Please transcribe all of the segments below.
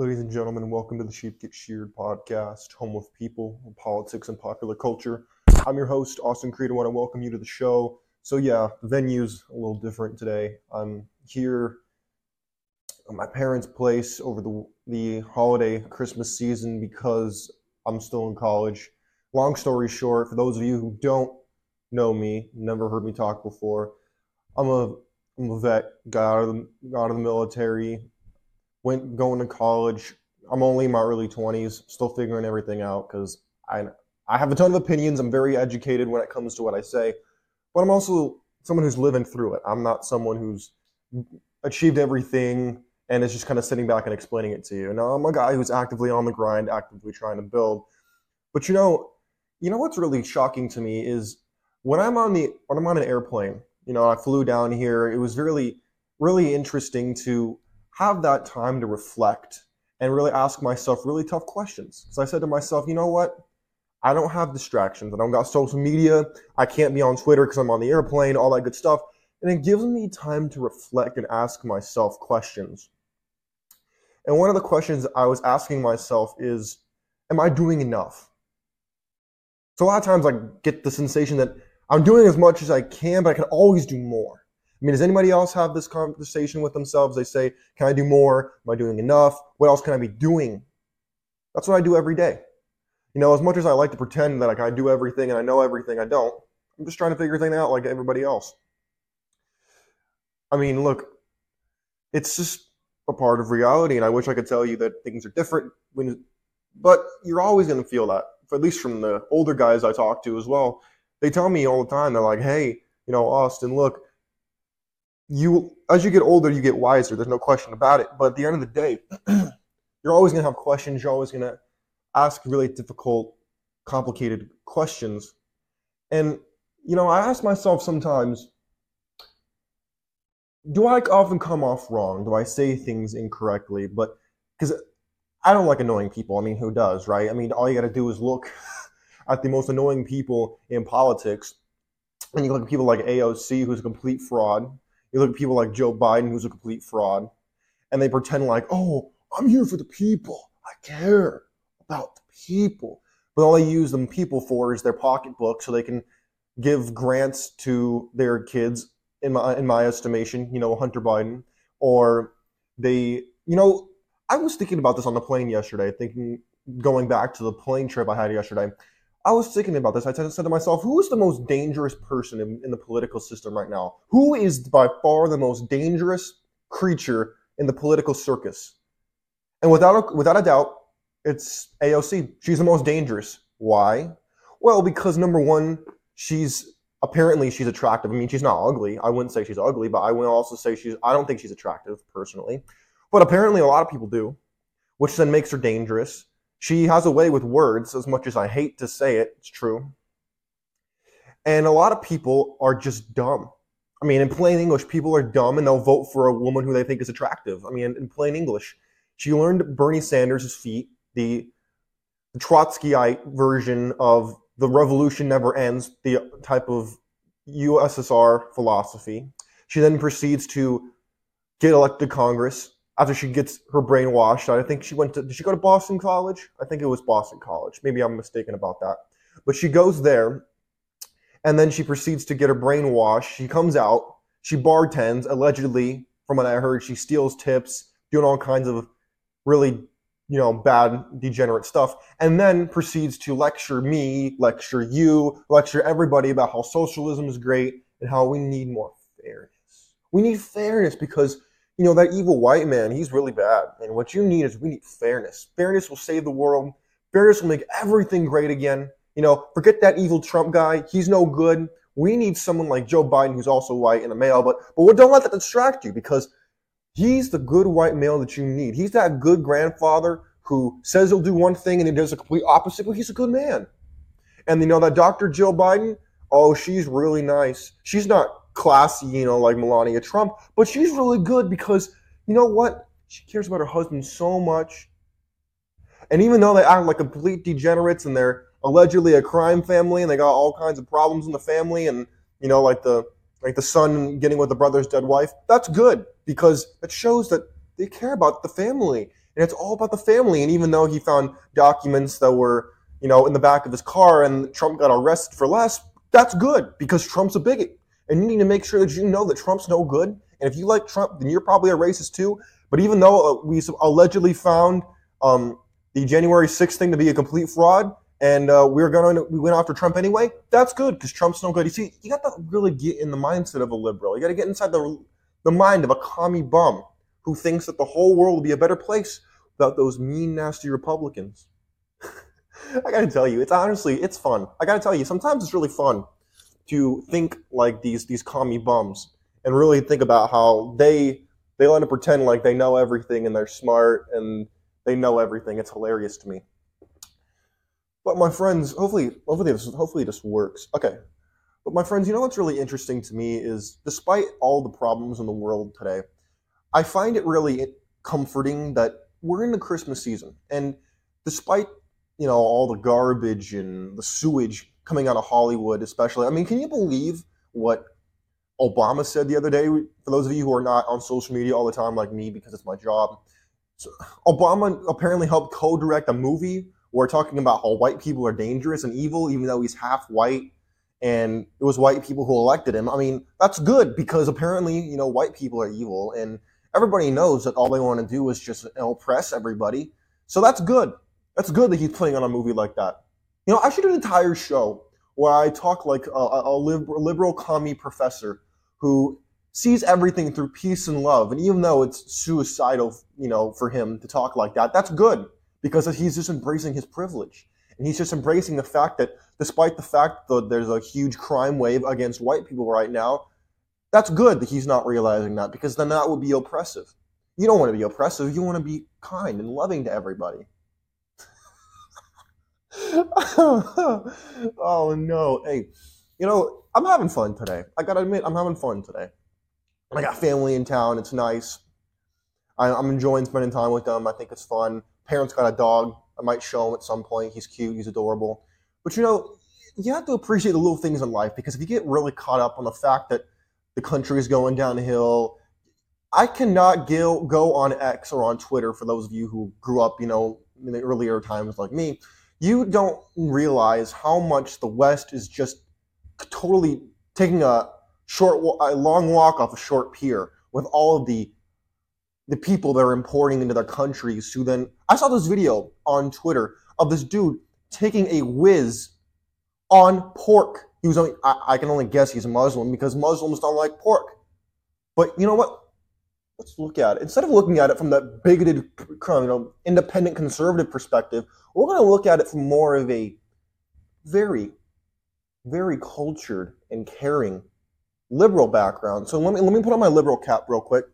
Ladies and gentlemen, welcome to the Sheep Get Sheared podcast, home of people, politics, and popular culture. I'm your host, Austin Creed. I want to welcome you to the show. So, yeah, the venue's a little different today. I'm here at my parents' place over the, the holiday Christmas season because I'm still in college. Long story short, for those of you who don't know me, never heard me talk before, I'm a, I'm a vet, got out of the, got out of the military, went going to college. I'm only in my early 20s, still figuring everything out because I I have a ton of opinions. I'm very educated when it comes to what I say, but I'm also someone who's living through it. I'm not someone who's achieved everything and is just kind of sitting back and explaining it to you. Now I'm a guy who's actively on the grind, actively trying to build. But you know, you know what's really shocking to me is when I'm on the when I'm on an airplane. You know, I flew down here. It was really really interesting to have that time to reflect and really ask myself really tough questions. So I said to myself, you know what? I don't have distractions. I don't got social media. I can't be on Twitter because I'm on the airplane, all that good stuff. And it gives me time to reflect and ask myself questions. And one of the questions I was asking myself is, am I doing enough? So a lot of times I get the sensation that I'm doing as much as I can, but I can always do more. I mean, does anybody else have this conversation with themselves? They say, Can I do more? Am I doing enough? What else can I be doing? That's what I do every day. You know, as much as I like to pretend that like I do everything and I know everything, I don't. I'm just trying to figure things out like everybody else. I mean, look, it's just a part of reality, and I wish I could tell you that things are different. When, but you're always going to feel that. At least from the older guys I talk to as well, they tell me all the time. They're like, "Hey, you know, Austin, look, you as you get older, you get wiser. There's no question about it. But at the end of the day, you're always going to have questions. You're always going to ask really difficult, complicated questions. And you know, I ask myself sometimes, do I often come off wrong? Do I say things incorrectly? But because I don't like annoying people. I mean, who does, right? I mean, all you got to do is look at the most annoying people in politics, and you look at people like AOC, who's a complete fraud you look at people like Joe Biden, who's a complete fraud, and they pretend like, oh, I'm here for the people. I care about the people. But all they use them people for is their pocketbook so they can give grants to their kids, in my in my estimation, you know, Hunter Biden. Or they you know, I was thinking about this on the plane yesterday, thinking going back to the plane trip I had yesterday. I was thinking about this. I said to myself, who is the most dangerous person in, in, the political system right now? Who is by far the most dangerous creature in the political circus? And without a, without a doubt, it's AOC. She's the most dangerous. Why? Well, because number one, she's apparently she's attractive. I mean, she's not ugly. I wouldn't say she's ugly, but I will also say she's. I don't think she's attractive personally, but apparently a lot of people do, which then makes her dangerous. She has a way with words, as much as I hate to say it, it's true. And a lot of people are just dumb. I mean, in plain English, people are dumb and they'll vote for a woman who they think is attractive. I mean, in plain English, she learned Bernie Sanders' feet, the, the Trotskyite version of the revolution never ends, the type of USSR philosophy. She then proceeds to get elected to Congress, after she gets her brain washed. I think she went to, did she go to Boston College? I think it was Boston College. Maybe I'm mistaken about that. But she goes there and then she proceeds to get her brain washed. She comes out, she bartends, allegedly, from what I heard, she steals tips, doing all kinds of really, you know, bad, degenerate stuff, and then proceeds to lecture me, lecture you, lecture everybody about how socialism is great and how we need more fairness. We need fairness because you know, that evil white man, he's really bad. And what you need is we need fairness. Fairness will save the world. Fairness will make everything great again. You know, forget that evil Trump guy. He's no good. We need someone like Joe Biden who's also white and a male, but but don't let that distract you because he's the good white male that you need. He's that good grandfather who says he'll do one thing and he does the complete opposite, but he's a good man. And you know that Dr. Jill Biden, oh, she's really nice. She's not classy, you know, like Melania Trump, but she's really good because you know what? She cares about her husband so much. And even though they act like complete degenerates and they're allegedly a crime family and they got all kinds of problems in the family and you know like the like the son getting with the brother's dead wife, that's good because it shows that they care about the family and it's all about the family. And even though he found documents that were, you know, in the back of his car and Trump got arrested for less, that's good because Trump's a bigot. And you need to make sure that you know that Trump's no good. And if you like Trump, then you're probably a racist too. But even though uh, we allegedly found um, the January 6th thing to be a complete fraud, and uh, we are going to we went after Trump anyway. That's good because Trump's no good. You see, you got to really get in the mindset of a liberal. You got to get inside the the mind of a commie bum who thinks that the whole world will be a better place without those mean, nasty Republicans. I got to tell you, it's honestly it's fun. I got to tell you, sometimes it's really fun to think like these these commie bums and really think about how they they want to pretend like they know everything and they're smart and they know everything. It's hilarious to me. But my friends, hopefully, hopefully this, hopefully this works. Okay. But my friends, you know what's really interesting to me is despite all the problems in the world today, I find it really comforting that we're in the Christmas season. And despite, you know, all the garbage and the sewage coming out of Hollywood, especially, I mean, can you believe what Obama said the other day? For those of you who are not on social media all the time like me because it's my job, so Obama apparently helped co-direct a movie where talking about how white people are dangerous and evil, even though he's half white, and it was white people who elected him. I mean, that's good because apparently, you know, white people are evil, and everybody knows that all they want to do is just oppress everybody. So that's good. That's good that he's putting on a movie like that. You know, I should do an entire show where I talk like a, a liberal, commie professor who sees everything through peace and love. And even though it's suicidal, you know, for him to talk like that, that's good because he's just embracing his privilege. And he's just embracing the fact that despite the fact that there's a huge crime wave against white people right now, that's good that he's not realizing that because then that would be oppressive. You don't want to be oppressive. You want to be kind and loving to everybody. oh no. Hey, you know, I'm having fun today. I gotta admit, I'm having fun today. I got family in town. It's nice. I, am enjoying spending time with them. I think it's fun. Parents got a dog. I might show him at some point. He's cute. He's adorable. But you know, you have to appreciate the little things in life because if you get really caught up on the fact that the country is going downhill, I cannot go, go on X or on Twitter for those of you who grew up, you know, in the earlier times like me. You don't realize how much the West is just totally taking a short, a long walk off a short pier with all of the the people they're importing into their countries who then I saw this video on Twitter of this dude taking a whiz on pork. He was only I, I can only guess he's a Muslim because Muslims don't like pork. But you know what? Let's look at it. Instead of looking at it from that bigoted, you know, independent conservative perspective, we're going to look at it from more of a very, very cultured and caring liberal background. So let me let me put on my liberal cap real quick.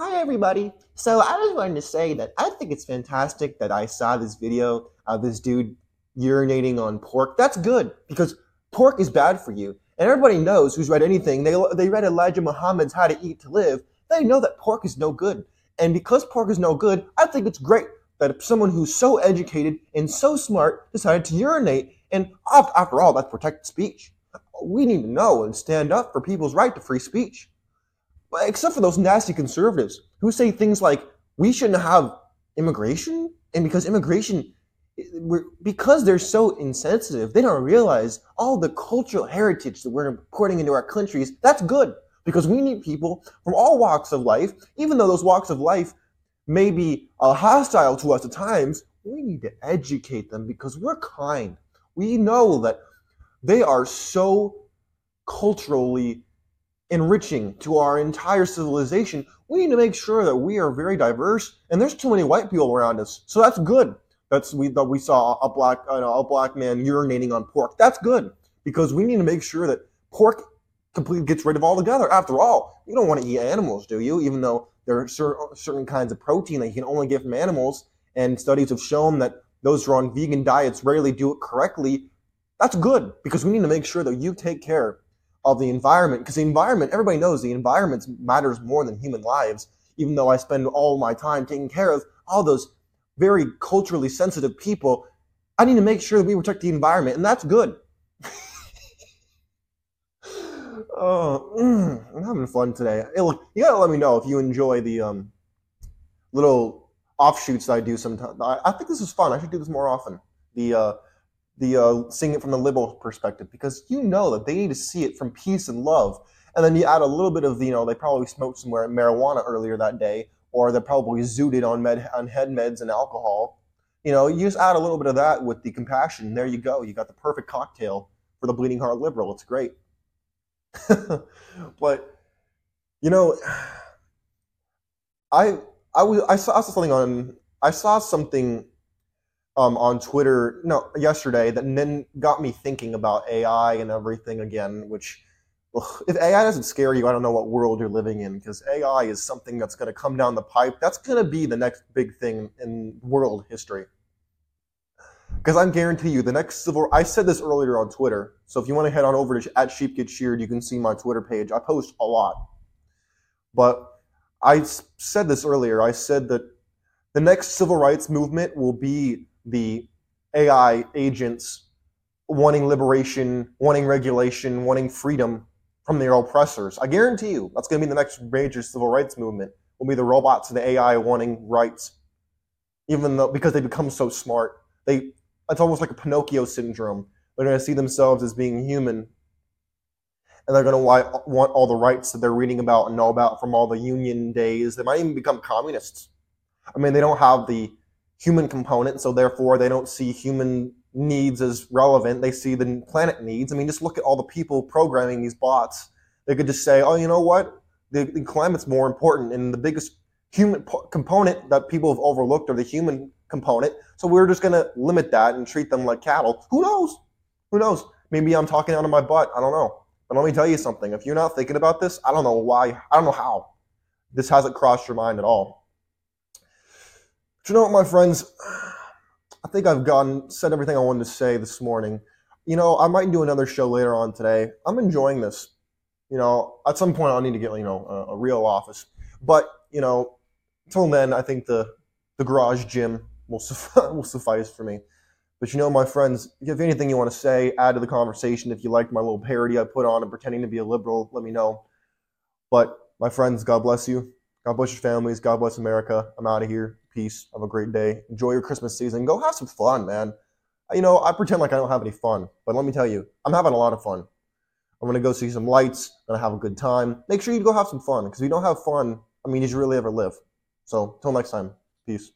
Hi everybody. So I just wanted to say that I think it's fantastic that I saw this video of this dude urinating on pork. That's good because pork is bad for you. And everybody knows who's read anything. They they read Elijah Muhammad's How to Eat to Live. They know that pork is no good. And because pork is no good, I think it's great that someone who's so educated and so smart decided to urinate. And after all, that's protected speech we need to know and stand up for people's right to free speech. But except for those nasty conservatives who say things like we shouldn't have immigration, and because immigration, because they're so insensitive, they don't realize all the cultural heritage that we're importing into our countries. That's good because we need people from all walks of life, even though those walks of life may be uh, hostile to us at times. We need to educate them because we're kind. We know that they are so culturally enriching to our entire civilization. We need to make sure that we are very diverse, and there's too many white people around us. So that's good. That's we that we saw a black a black man urinating on pork. That's good because we need to make sure that pork completely gets rid of all altogether. After all, you don't want to eat animals, do you? Even though there are certain certain kinds of protein that you can only get from animals, and studies have shown that those who are on vegan diets rarely do it correctly that's good because we need to make sure that you take care of the environment because the environment, everybody knows the environment matters more than human lives, even though I spend all my time taking care of all those very culturally sensitive people. I need to make sure that we protect the environment, and that's good. oh, mm, I'm having fun today. Hey, look, you gotta let me know if you enjoy the um little offshoots that I do sometimes. I, I think this is fun. I should do this more often. The uh, the uh, seeing it from the liberal perspective because you know that they need to see it from peace and love, and then you add a little bit of you know they probably smoked somewhere marijuana earlier that day, or they're probably zooted on med on head meds and alcohol. You know, you just add a little bit of that with the compassion. There you go. You got the perfect cocktail for the bleeding heart liberal. It's great. but you know, I I was I saw something on I saw something um, on Twitter no yesterday that then got me thinking about AI and everything again. Which ugh, if AI doesn't scare you, I don't know what world you're living in because AI is something that's going to come down the pipe. That's going to be the next big thing in world history. Because I guarantee you, the next civil. I said this earlier on Twitter, so if you want to head on over to at Sheep Get Sheared, you can see my Twitter page. I post a lot, but I said this earlier. I said that the next civil rights movement will be the AI agents wanting liberation, wanting regulation, wanting freedom from their oppressors. I guarantee you, that's going to be the next major civil rights movement. Will be the robots and the AI wanting rights, even though because they become so smart, they it's almost like a Pinocchio syndrome. They're going to see themselves as being human, and they're going to want all the rights that they're reading about and know about from all the union days. They might even become communists. I mean, they don't have the human component, so therefore they don't see human needs as relevant. They see the planet needs. I mean, just look at all the people programming these bots. They could just say, oh, you know what? The, the climate's more important, and the biggest human component that people have overlooked are the human component. So we're just going to limit that and treat them like cattle. Who knows? Who knows? Maybe I'm talking out of my butt. I don't know. But let me tell you something. If you're not thinking about this, I don't know why. I don't know how. This hasn't crossed your mind at all. But you know what, my friends? I think I've gotten said everything I wanted to say this morning. You know, I might do another show later on today. I'm enjoying this. You know, at some point I'll need to get you know a, a real office. But you know, until then, I think the the garage gym will, will suffice for me. But you know, my friends, if you have anything you want to say, add to the conversation. If you liked my little parody I put on and pretending to be a liberal, let me know. But my friends, God bless you. God bless your families. God bless America. I'm out of here. Peace. Have a great day. Enjoy your Christmas season. Go have some fun, man. Uh, you know, I pretend like I don't have any fun, but let me tell you, I'm having a lot of fun. I'm gonna go see some lights. Gonna have a good time. Make sure you go have some fun, because if you don't have fun, I mean, did you really ever live? So, till next time, peace.